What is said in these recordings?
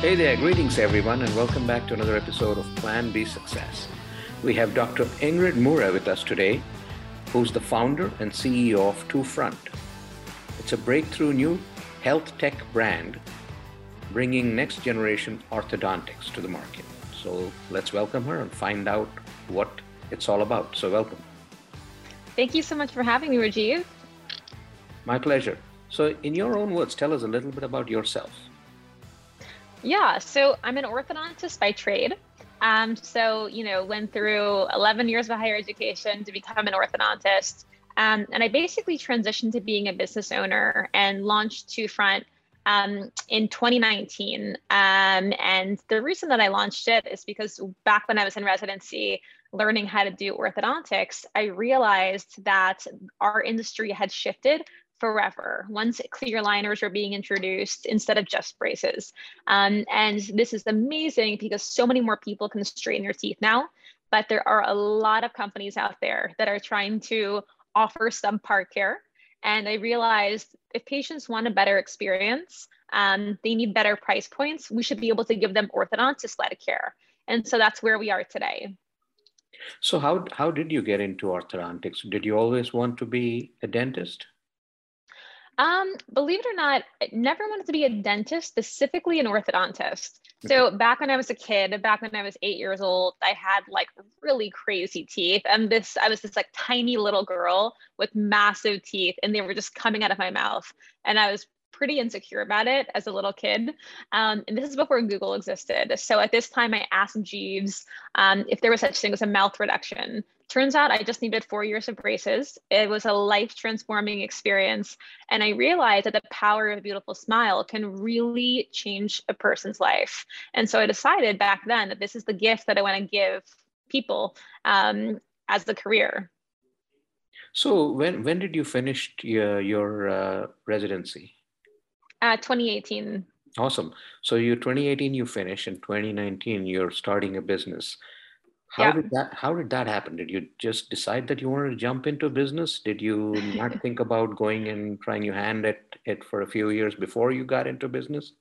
Hey there, greetings everyone, and welcome back to another episode of Plan B Success. We have Dr. Ingrid Murra with us today, who's the founder and CEO of Two Front. It's a breakthrough new health tech brand bringing next generation orthodontics to the market. So let's welcome her and find out what it's all about. So, welcome. Thank you so much for having me, Rajiv. My pleasure. So, in your own words, tell us a little bit about yourself. Yeah, so I'm an orthodontist by trade. Um, so, you know, went through 11 years of higher education to become an orthodontist. Um, and I basically transitioned to being a business owner and launched Two Front um, in 2019. Um, and the reason that I launched it is because back when I was in residency, learning how to do orthodontics, I realized that our industry had shifted forever once clear aligners are being introduced instead of just braces. Um, and this is amazing because so many more people can straighten their teeth now. But there are a lot of companies out there that are trying to offer some subpar care. And I realized if patients want a better experience, um, they need better price points, we should be able to give them orthodontist led care. And so that's where we are today. So how how did you get into orthodontics? Did you always want to be a dentist? Um, believe it or not, I never wanted to be a dentist, specifically an orthodontist. So back when I was a kid, back when I was eight years old, I had like really crazy teeth. And this, I was this like tiny little girl with massive teeth, and they were just coming out of my mouth. And I was pretty insecure about it as a little kid. Um, and this is before Google existed. So at this time, I asked Jeeves um, if there was such thing as a mouth reduction. Turns out I just needed four years of braces. It was a life transforming experience. And I realized that the power of a beautiful smile can really change a person's life. And so I decided back then that this is the gift that I want to give people um, as the career. So when when did you finish your your uh, residency? Uh, 2018. Awesome. So you 2018 you finish, and 2019 you're starting a business. How yeah. did that How did that happen? Did you just decide that you wanted to jump into business? Did you not think about going and trying your hand at it for a few years before you got into business?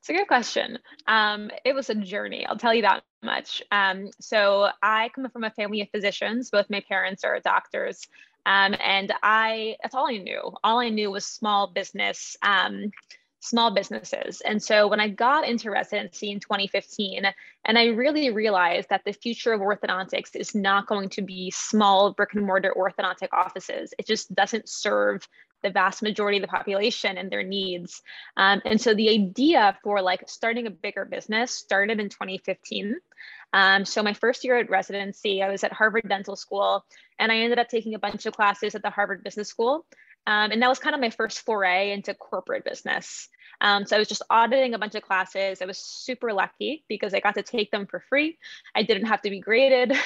It's a good question. Um, it was a journey. I'll tell you that much. Um, so I come from a family of physicians. Both my parents are doctors. Um, and I, that's all I knew. All I knew was small business, um, small businesses. And so when I got into residency in 2015, and I really realized that the future of orthodontics is not going to be small brick and mortar orthodontic offices. It just doesn't serve the vast majority of the population and their needs. Um, and so the idea for like starting a bigger business started in 2015. Um, so my first year at residency, I was at Harvard Dental School, and I ended up taking a bunch of classes at the Harvard Business School. Um, and that was kind of my first foray into corporate business. Um, so I was just auditing a bunch of classes. I was super lucky because I got to take them for free. I didn't have to be graded.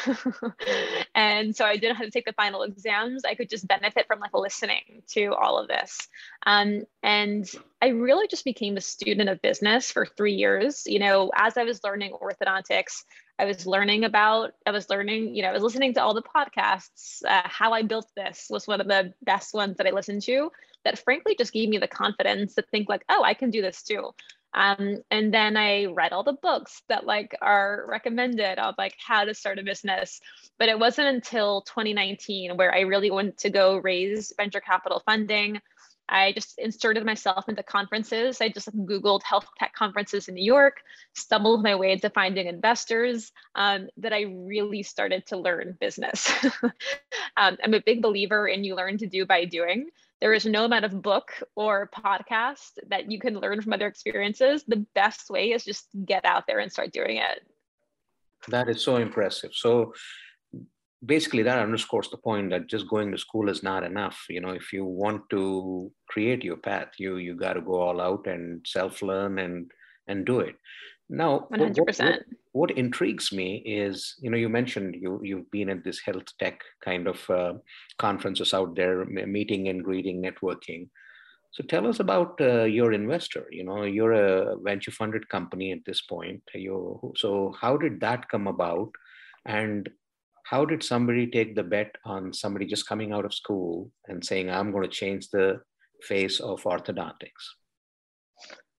and so I didn't have to take the final exams. I could just benefit from like listening to all of this. Um, and I really just became a student of business for three years. You know, as I was learning orthodontics, I was learning about, I was learning, you know, I was listening to all the podcasts. Uh, How I Built This was one of the best ones that I listened to that frankly just gave me the confidence to think like, oh, I can do this too. Um, and then I read all the books that like are recommended of like how to start a business. But it wasn't until 2019 where I really wanted to go raise venture capital funding. I just inserted myself into conferences. I just Googled health tech conferences in New York, stumbled my way into finding investors um, that I really started to learn business. um, I'm a big believer in you learn to do by doing. There is no amount of book or podcast that you can learn from other experiences. The best way is just get out there and start doing it. That is so impressive. So basically that underscores the point that just going to school is not enough. You know if you want to create your path you you got to go all out and self learn and and do it. Now 100% what, what, what, intrigues me is you know you mentioned you you've been at this health tech kind of uh, conferences out there meeting and greeting networking. So tell us about uh, your investor. You know you're a venture funded company at this point. You so how did that come about? And how did somebody take the bet on somebody just coming out of school and saying i'm going to change the face of orthodontics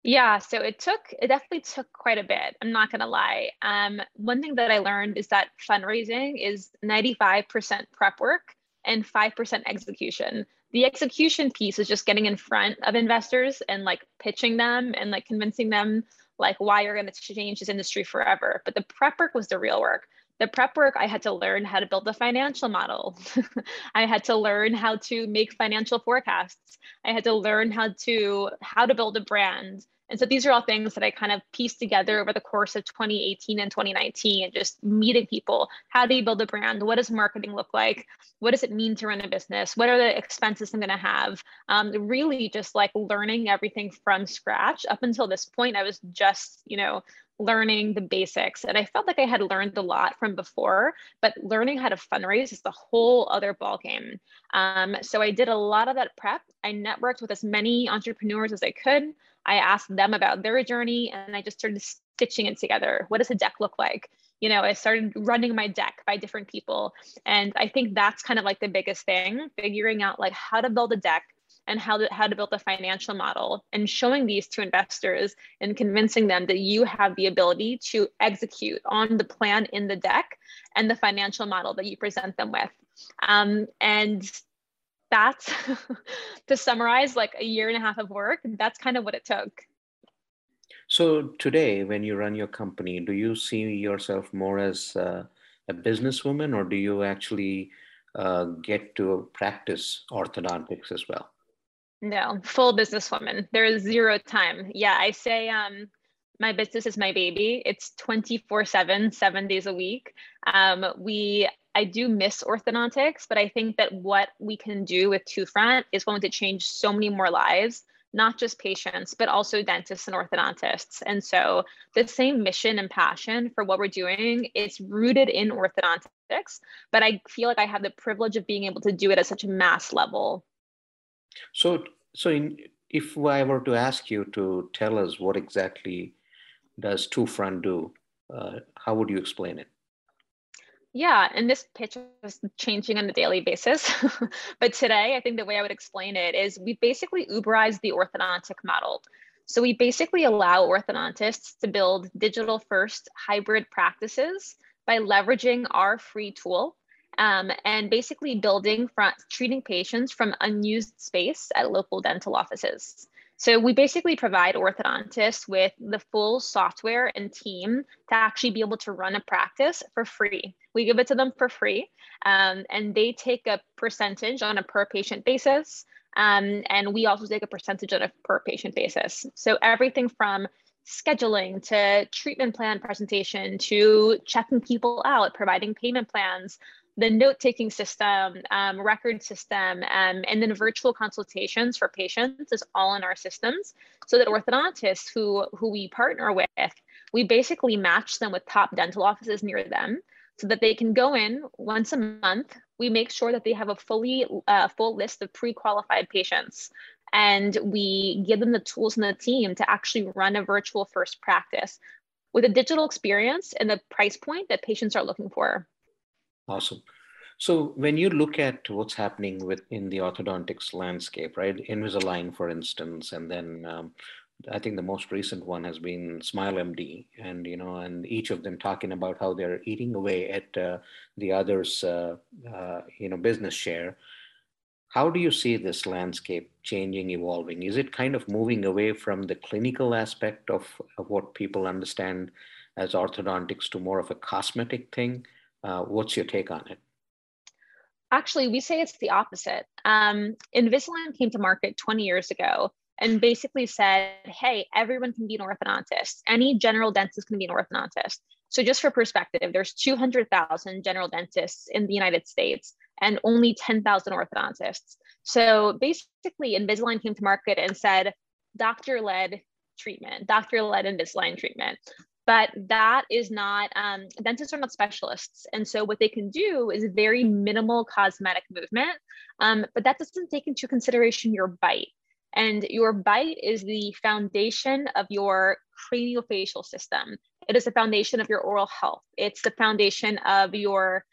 Yeah, so it took, it definitely took quite a bit. I'm not going to lie. Um, one thing that I learned is that fundraising is 95% prep work and 5% execution. The execution piece is just getting in front of investors and like pitching them and like convincing them like why you're going to change this industry forever. But the prep work was the real work the prep work, I had to learn how to build a financial model. I had to learn how to make financial forecasts. I had to learn how to how to build a brand. And so these are all things that I kind of pieced together over the course of 2018 and 2019, and just meeting people. How do you build a brand? What does marketing look like? What does it mean to run a business? What are the expenses I'm going to have? Um, really, just like learning everything from scratch. Up until this point, I was just, you know, learning the basics. And I felt like I had learned a lot from before, but learning how to fundraise is the whole other ballgame. Um, so I did a lot of that prep. I networked with as many entrepreneurs as I could. I asked them about their journey and I just started stitching it together. What does a deck look like? You know, I started running my deck by different people. And I think that's kind of like the biggest thing, figuring out like how to build a deck, and how to, how to build a financial model and showing these to investors and convincing them that you have the ability to execute on the plan in the deck and the financial model that you present them with. Um, and that's to summarize like a year and a half of work, that's kind of what it took. So today, when you run your company, do you see yourself more as uh, a businesswoman or do you actually uh, get to practice orthodontics as well? No, full businesswoman. There is zero time. Yeah, I say um my business is my baby. It's 24/7, 7 days a week. Um we I do miss orthodontics, but I think that what we can do with Two Front is going to change so many more lives, not just patients, but also dentists and orthodontists. And so the same mission and passion for what we're doing is rooted in orthodontics, but I feel like I have the privilege of being able to do it at such a mass level so, so in, if I were to ask you to tell us what exactly does Two Front do, uh, how would you explain it? Yeah, and this pitch is changing on a daily basis. but today, I think the way I would explain it is we basically Uberize the orthodontic model. So we basically allow orthodontists to build digital first hybrid practices by leveraging our free tool um, and basically building front treating patients from unused space at local dental offices. So we basically provide orthodontists with the full software and team to actually be able to run a practice for free. We give it to them for free, um, and they take a percentage on a per patient basis. Um, and we also take a percentage on a per patient basis. So everything from scheduling to treatment plan presentation to checking people out, providing payment plans, the note-taking system, um, record system, um, and then virtual consultations for patients is all in our systems so that orthodontists who, who we partner with, we basically match them with top dental offices near them so that they can go in once a month. We make sure that they have a fully uh, full list of pre-qualified patients and we give them the tools and the team to actually run a virtual first practice with a digital experience and the price point that patients are looking for. Awesome. So when you look at what's happening within the orthodontics landscape, right? Invisalign, for instance, and then um, I think the most recent one has been Smile MD, and you know, and each of them talking about how they're eating away at uh, the other's, uh, uh, you know, business share. How do you see this landscape changing, evolving? Is it kind of moving away from the clinical aspect of, of what people understand as orthodontics to more of a cosmetic thing? Uh, what's your take on it? Actually, we say it's the opposite. Um, Invisalign came to market 20 years ago and basically said, hey, everyone can be an orthodontist. Any general dentist can be an orthodontist. So just for perspective, there's 200,000 general dentists in the United States and only 10,000 orthodontists. So basically, Invisalign came to market and said, doctor-led treatment, doctor-led Invisalign treatment but that is not um, dentists are not specialists. And so what they can do is very minimal cosmetic movement um, but that doesn't take into consideration your bite. And your bite is the foundation of your craniofacial system. It is the foundation of your oral health. It's the foundation of your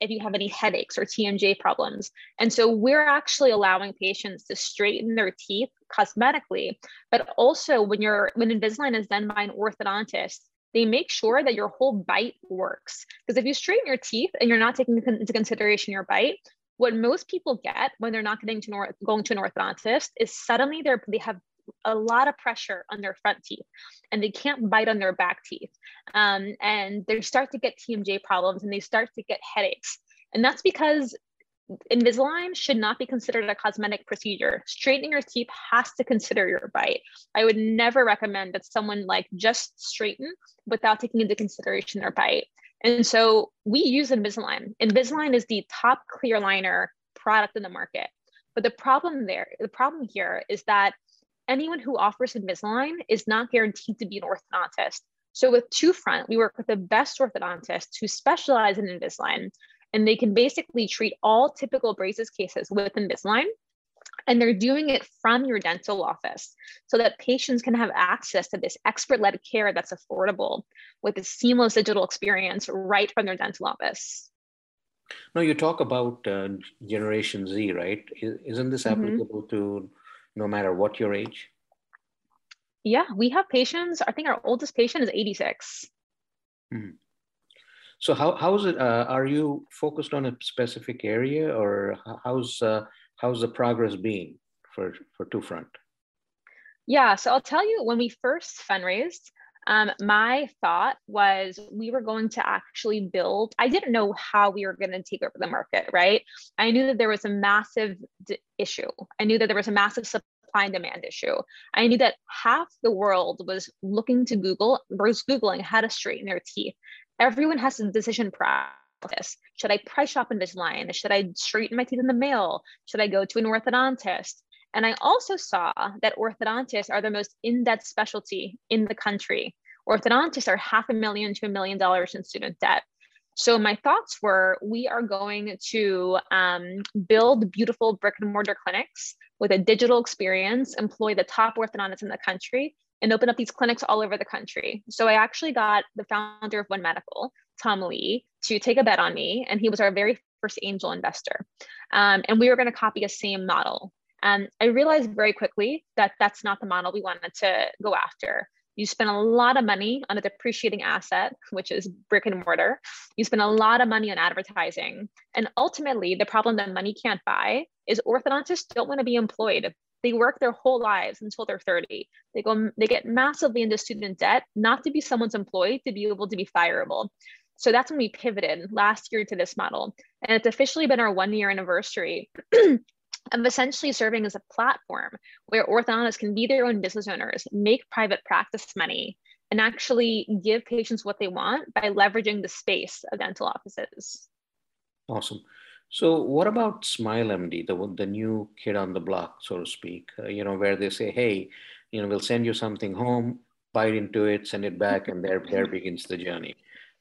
if you have any headaches or TMJ problems. And so we're actually allowing patients to straighten their teeth cosmetically, but also when you're when Invisalign is done by an orthodontist, they make sure that your whole bite works. Because if you straighten your teeth and you're not taking into consideration your bite, what most people get when they're not getting to nor- going to an orthodontist is suddenly they're they have a lot of pressure on their front teeth and they can't bite on their back teeth um, and they start to get tmj problems and they start to get headaches and that's because Invisalign should not be considered a cosmetic procedure. Straightening your teeth has to consider your bite. I would never recommend that someone like just straighten without taking into consideration their bite. And so we use Invisalign. Invisalign is the top clear aligner product in the market. But the problem there, the problem here is that anyone who offers Invisalign is not guaranteed to be an orthodontist. So with Two Front, we work with the best orthodontists who specialize in Invisalign, and they can basically treat all typical braces cases with Invisalign. And they're doing it from your dental office so that patients can have access to this expert led care that's affordable with a seamless digital experience right from their dental office. Now, you talk about uh, Generation Z, right? Isn't this mm-hmm. applicable mm-hmm. to no matter what your age? Yeah, we have patients. I think our oldest patient is 86. Mm-hmm. So how how is it? Uh, are you focused on a specific area, or how's uh, how's the progress being for for Two Front? Yeah, so I'll tell you when we first fundraised, um, my thought was we were going to actually build. I didn't know how we were going to take over the market, right? I knew that there was a massive d- issue. I knew that there was a massive supply and demand issue. I knew that half the world was looking to Google, was Googling how to straighten their teeth everyone has a decision process. Should I price shop Invisalign? Should I straighten my teeth in the mail? Should I go to an orthodontist? And I also saw that orthodontists are the most in-debt specialty in the country. Orthodontists are half a million to a million dollars in student debt. So my thoughts were we are going to um, build beautiful brick and mortar clinics with a digital experience, employ the top orthodontists in the country, and open up these clinics all over the country. So I actually got the founder of One Medical, Tom Lee, to take a bet on me, and he was our very first angel investor. Um, and we were going to copy a same model. And I realized very quickly that that's not the model we wanted to go after. You spend a lot of money on a depreciating asset, which is brick and mortar. You spend a lot of money on advertising. And ultimately, the problem that money can't buy is orthodontists don't want to be employed they work their whole lives until they're 30 they go they get massively into student debt not to be someone's employee to be able to be fireable so that's when we pivoted last year to this model and it's officially been our one year anniversary of essentially serving as a platform where orthodontists can be their own business owners make private practice money and actually give patients what they want by leveraging the space of dental offices awesome so what about Smile MD, the the new kid on the block, so to speak? Uh, you know, where they say, "Hey, you know, we'll send you something home, bite into it, send it back, and there there begins the journey."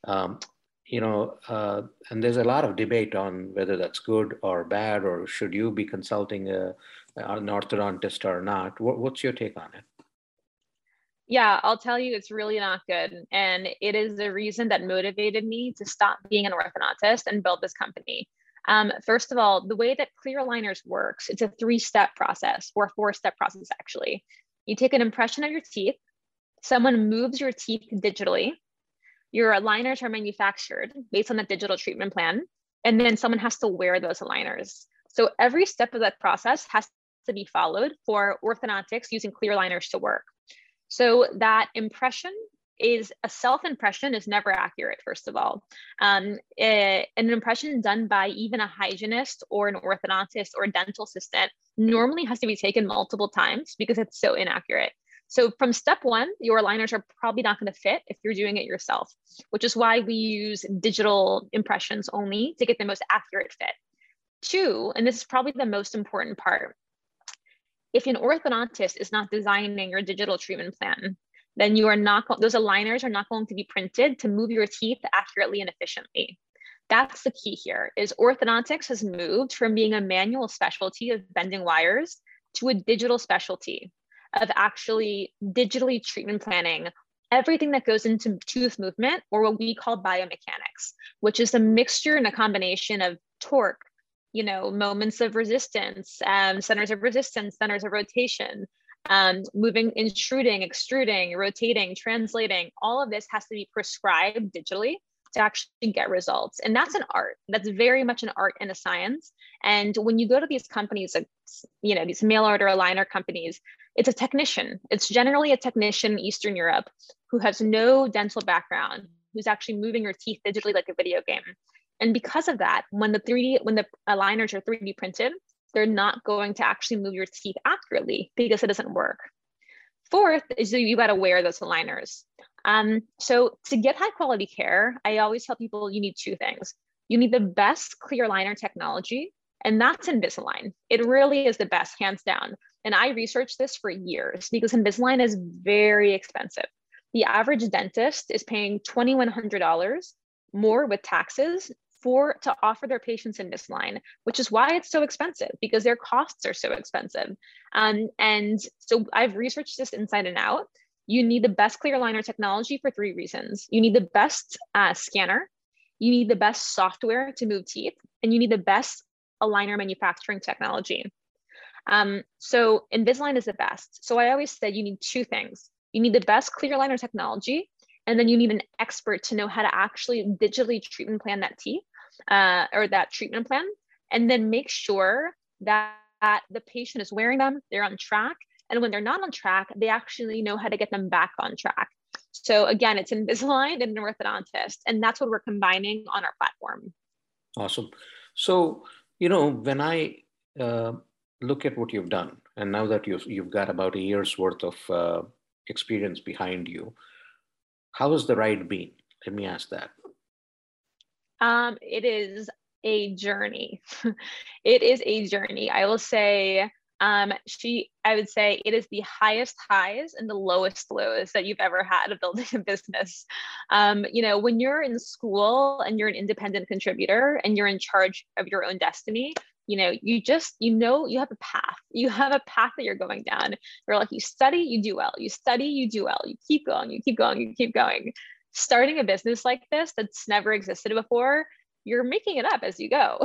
Um, you know, uh, and there's a lot of debate on whether that's good or bad, or should you be consulting a, an orthodontist or not. What, what's your take on it? Yeah, I'll tell you, it's really not good. And it is the reason that motivated me to stop being an orthodontist and build this company. Um, first of all, the way that clear aligners works, it's a three-step process or four-step process actually. You take an impression of your teeth, someone moves your teeth digitally, your aligners are manufactured based on a digital treatment plan, and then someone has to wear those aligners. So every step of that process has to be followed for orthodontics using clear aligners to work. So that impression is a self impression is never accurate first of all um, it, eh, an impression done by even a hygienist or an orthodontist or a dental assistant normally has to be taken multiple times because it's so inaccurate so from step one your aligners are probably not going to fit if you're doing it yourself which is why we use digital impressions only to get the most accurate fit two and this is probably the most important part if an orthodontist is not designing your digital treatment plan then you are not, those aligners are not going to be printed to move your teeth accurately and efficiently. That's the key here is orthodontics has moved from being a manual specialty of bending wires to a digital specialty of actually digitally treatment planning everything that goes into tooth movement, or what we call biomechanics, which is a mixture and a combination of torque, you know, moments of resistance, um, centers of resistance, centers of rotation, um, moving, intruding, extruding, rotating, translating. All of this has to be prescribed digitally to actually get results. And that's an art. That's very much an art and a science. And when you go to these companies, you know, these mail order aligner companies, it's a technician. It's generally a technician in Eastern Europe who has no dental background, who's actually moving your teeth digitally like a video game. And because of that, when the 3D, when the aligners are 3D printed, they're not going to actually move your teeth accurately because it doesn't work. Fourth is that you got to wear those aligners. Um, so to get high quality care, I always tell people you need two things. You need the best clear aligner technology, and that's Invisalign. It really is the best, hands down. And I researched this for years because Invisalign is very expensive. The average dentist is paying $2,100 more with taxes for to offer their patients Invisalign, which is why it's so expensive because their costs are so expensive. Um, and so I've researched this inside and out. You need the best clear aligner technology for three reasons. You need the best uh, scanner, you need the best software to move teeth, and you need the best aligner manufacturing technology. Um, so Invisalign is the best. So I always said you need two things. You need the best clear aligner technology, and then you need an expert to know how to actually digitally treatment plan that teeth uh, or that treatment plan, and then make sure that, that the patient is wearing them, they're on track, and when they're not on track, they actually know how to get them back on track. So again, it's Invisalign and an orthodontist, and that's what we're combining on our platform. Awesome. So you know, when I uh, look at what you've done, and now that you've you've got about a year's worth of uh, experience behind you, how has the ride been? Let me ask that. Um, it is a journey. it is a journey. I will say um, she, I would say it is the highest highs and the lowest lows that you've ever had of building a business. Um, you know, when you're in school and you're an independent contributor and you're in charge of your own destiny, you know, you just, you know, you have a path. You have a path that you're going down. You're like, you study, you do well. You study, you do well. You keep going, you keep going, you keep going. Starting a business like this that's never existed before you're making it up as you go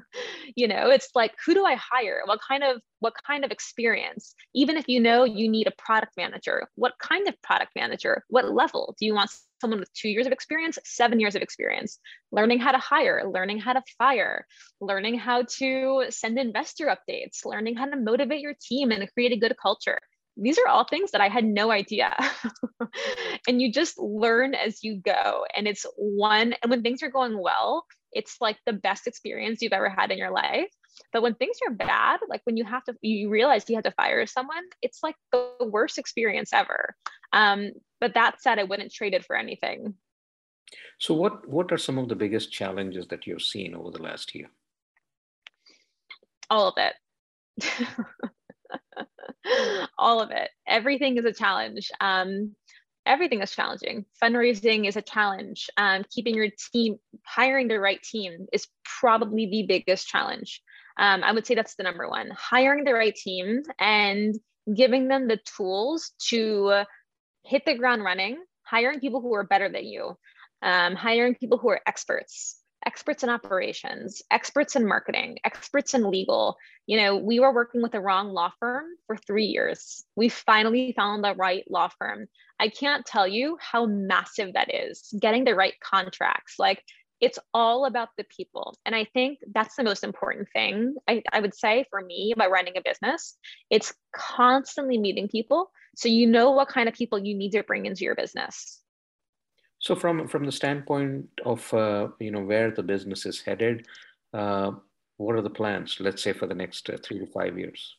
you know it's like who do i hire what kind of what kind of experience even if you know you need a product manager what kind of product manager what level do you want someone with two years of experience seven years of experience learning how to hire learning how to fire learning how to send investor updates learning how to motivate your team and create a good culture these are all things that I had no idea. and you just learn as you go. And it's one, and when things are going well, it's like the best experience you've ever had in your life. But when things are bad, like when you have to, you realize you have to fire someone, it's like the worst experience ever. Um, but that said, I wouldn't trade it for anything. So, what what are some of the biggest challenges that you've seen over the last year? All of it. All of it. Everything is a challenge. Um, everything is challenging. Fundraising is a challenge. Um, keeping your team, hiring the right team is probably the biggest challenge. Um, I would say that's the number one. Hiring the right team and giving them the tools to hit the ground running, hiring people who are better than you, um, hiring people who are experts, experts in operations, experts in marketing, experts in legal. You know, we were working with the wrong law firm for three years. We finally found the right law firm. I can't tell you how massive that is, getting the right contracts. Like, it's all about the people. And I think that's the most important thing I, I would say for me by running a business. It's constantly meeting people. So you know what kind of people you need to bring into your business. So from from the standpoint of uh, you know where the business is headed, uh, what are the plans? Let's say for the next uh, three to five years.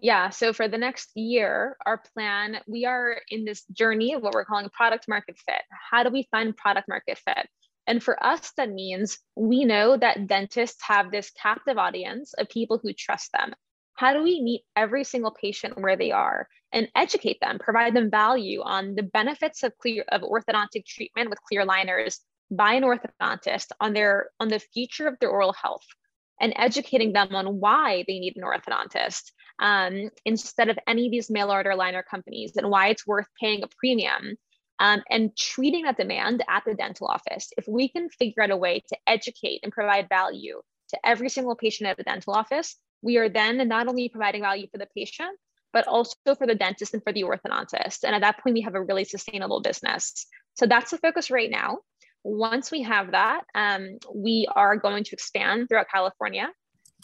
Yeah, so for the next year, our plan, we are in this journey of what we're calling product market fit. How do we find product market fit? And for us, that means we know that dentists have this captive audience of people who trust them. How do we meet every single patient where they are and educate them, provide them value on the benefits of clear of orthodontic treatment with clear aligners by an orthodontist on their on the future of their oral health? and educating them on why they need an orthodontist um, instead of any of these mail order aligner companies and why it's worth paying a premium um, and treating that demand at the dental office. If we can figure out a way to educate and provide value to every single patient at the dental office, we are then not only providing value for the patient, but also for the dentist and for the orthodontist. And at that point, we have a really sustainable business. So that's the focus right now. Once we have that, um, we are going to expand throughout California.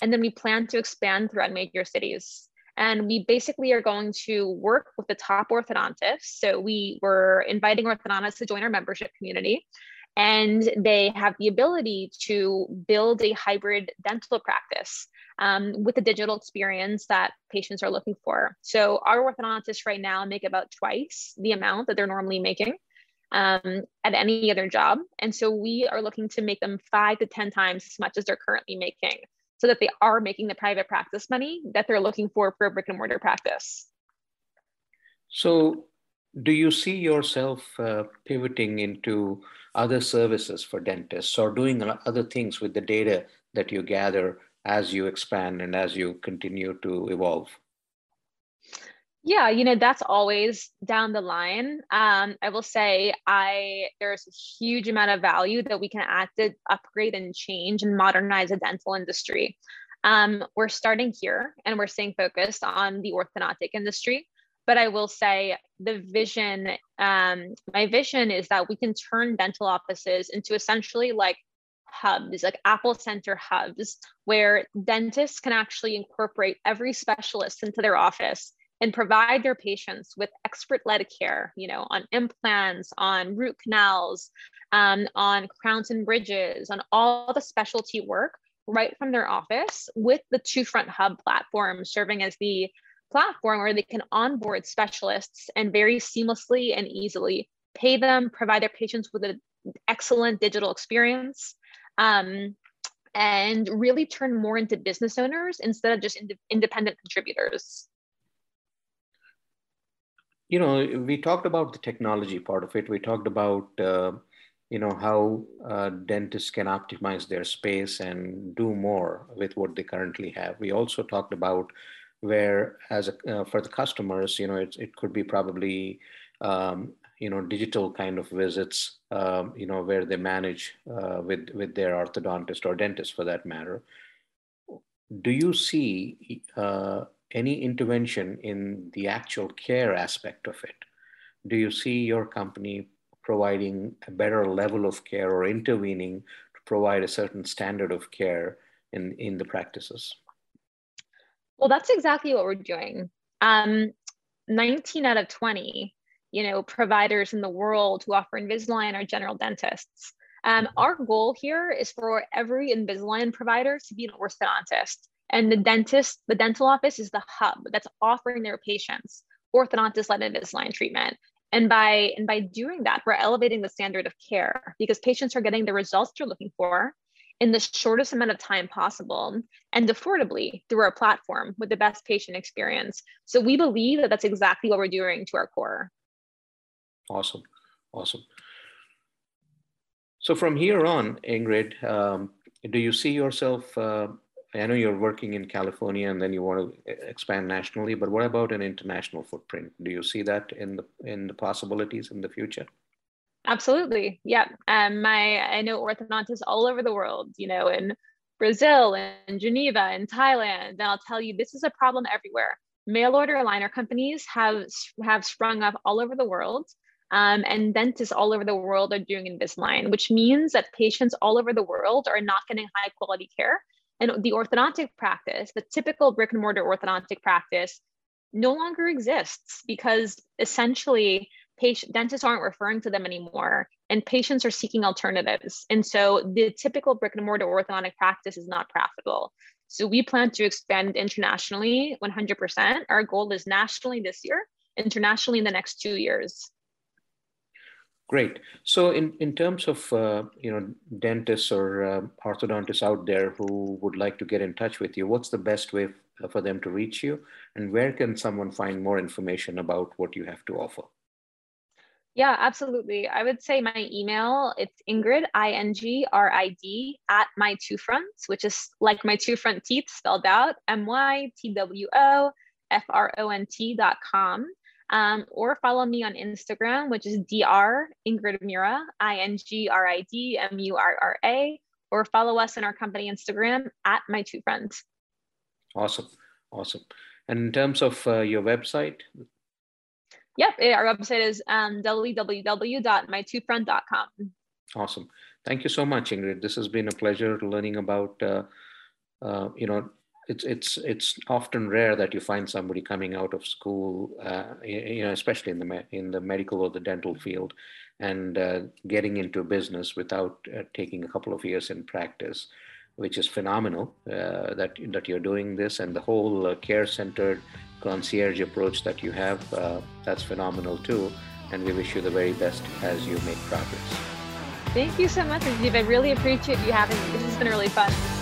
And then we plan to expand throughout major cities. And we basically are going to work with the top orthodontists. So we were inviting orthodontists to join our membership community. And they have the ability to build a hybrid dental practice um, with the digital experience that patients are looking for. So our orthodontists right now make about twice the amount that they're normally making um, at any other job. And so we are looking to make them five to 10 times as much as they're currently making so that they are making the private practice money that they're looking for for a brick and mortar practice. So, do you see yourself uh, pivoting into other services for dentists or doing other things with the data that you gather as you expand and as you continue to evolve? Yeah, you know, that's always down the line. Um, I will say I there's a huge amount of value that we can add to upgrade and change and modernize the dental industry. Um, we're starting here and we're staying focused on the orthodontic industry. But I will say the vision, um, my vision is that we can turn dental offices into essentially like hubs, like Apple Center hubs, where dentists can actually incorporate every specialist into their office and provide their patients with expert-led care, you know, on implants, on root canals, um, on crowns and bridges, on all the specialty work right from their office with the two front hub platform serving as the platform where they can onboard specialists and very seamlessly and easily pay them, provide their patients with an excellent digital experience, um, and really turn more into business owners instead of just ind- independent contributors you know, we talked about the technology part of it. We talked about, uh, you know, how uh, dentists can optimize their space and do more with what they currently have. We also talked about where, as a, uh, for the customers, you know, it, it could be probably, um, you know, digital kind of visits, um, you know, where they manage uh, with with their orthodontist or dentist for that matter. Do you see uh, any intervention in the actual care aspect of it? Do you see your company providing a better level of care or intervening to provide a certain standard of care in, in the practices? Well, that's exactly what we're doing. Um, 19 out of 20, you know, providers in the world who offer Invisalign are general dentists. Um, mm-hmm. our goal here is for every Invisalign provider to be an orthodontist. And the dentist, the dental office is the hub that's offering their patients orthodontist-led Invisalign treatment. And by and by doing that, we're elevating the standard of care because patients are getting the results they're looking for in the shortest amount of time possible and affordably through our platform with the best patient experience. So we believe that that's exactly what we're doing to our core. Awesome, awesome. So from here on, Ingrid, um, do you see yourself uh, I know you're working in California and then you want to expand nationally, but what about an international footprint? Do you see that in the in the possibilities in the future? Absolutely. Yeah. Um, my I know orthodontists all over the world, you know, in Brazil and Geneva and Thailand. And I'll tell you, this is a problem everywhere. Mail order aligner companies have have sprung up all over the world. Um, and dentists all over the world are doing Invisalign, which means that patients all over the world are not getting high quality care and the orthodontic practice, the typical brick and mortar orthodontic practice, no longer exists because essentially patient dentists aren't referring to them anymore and patients are seeking alternatives. And so the typical brick and mortar orthodontic practice is not profitable. So we plan to expand internationally 100%. Our goal is nationally this year, internationally in the next two years. Great. So, in, in terms of uh, you know dentists or uh, orthodontists out there who would like to get in touch with you, what's the best way for them to reach you, and where can someone find more information about what you have to offer? Yeah, absolutely. I would say my email, it's Ingrid, I-N-G-R-I-D at my two fronts, which is like my two front teeth spelled out, M-Y-T-W-O-F-R-O-N-T dot com. Um, or follow me on Instagram, which is Dr. Ingrid Murra, I-N-G-R-I-D M-U-R-R-A, or follow us in our company Instagram at my two friends. Awesome. Awesome. And in terms of uh, your website, Yep, eh, our website is um, www.mytwofront.com. Awesome. Thank you so much, Ingrid. This has been a pleasure learning about, uh, uh, you know, it's it's it's often rare that you find somebody coming out of school, uh, you know, especially in the me- in the medical or the dental field, and uh, getting into business without uh, taking a couple of years in practice, which is phenomenal uh, that that you're doing this and the whole care centered concierge approach that you have, uh, that's phenomenal too. And we wish you the very best as you make progress. Thank you so much, Rajiv. I really appreciate you having me. This has been really fun.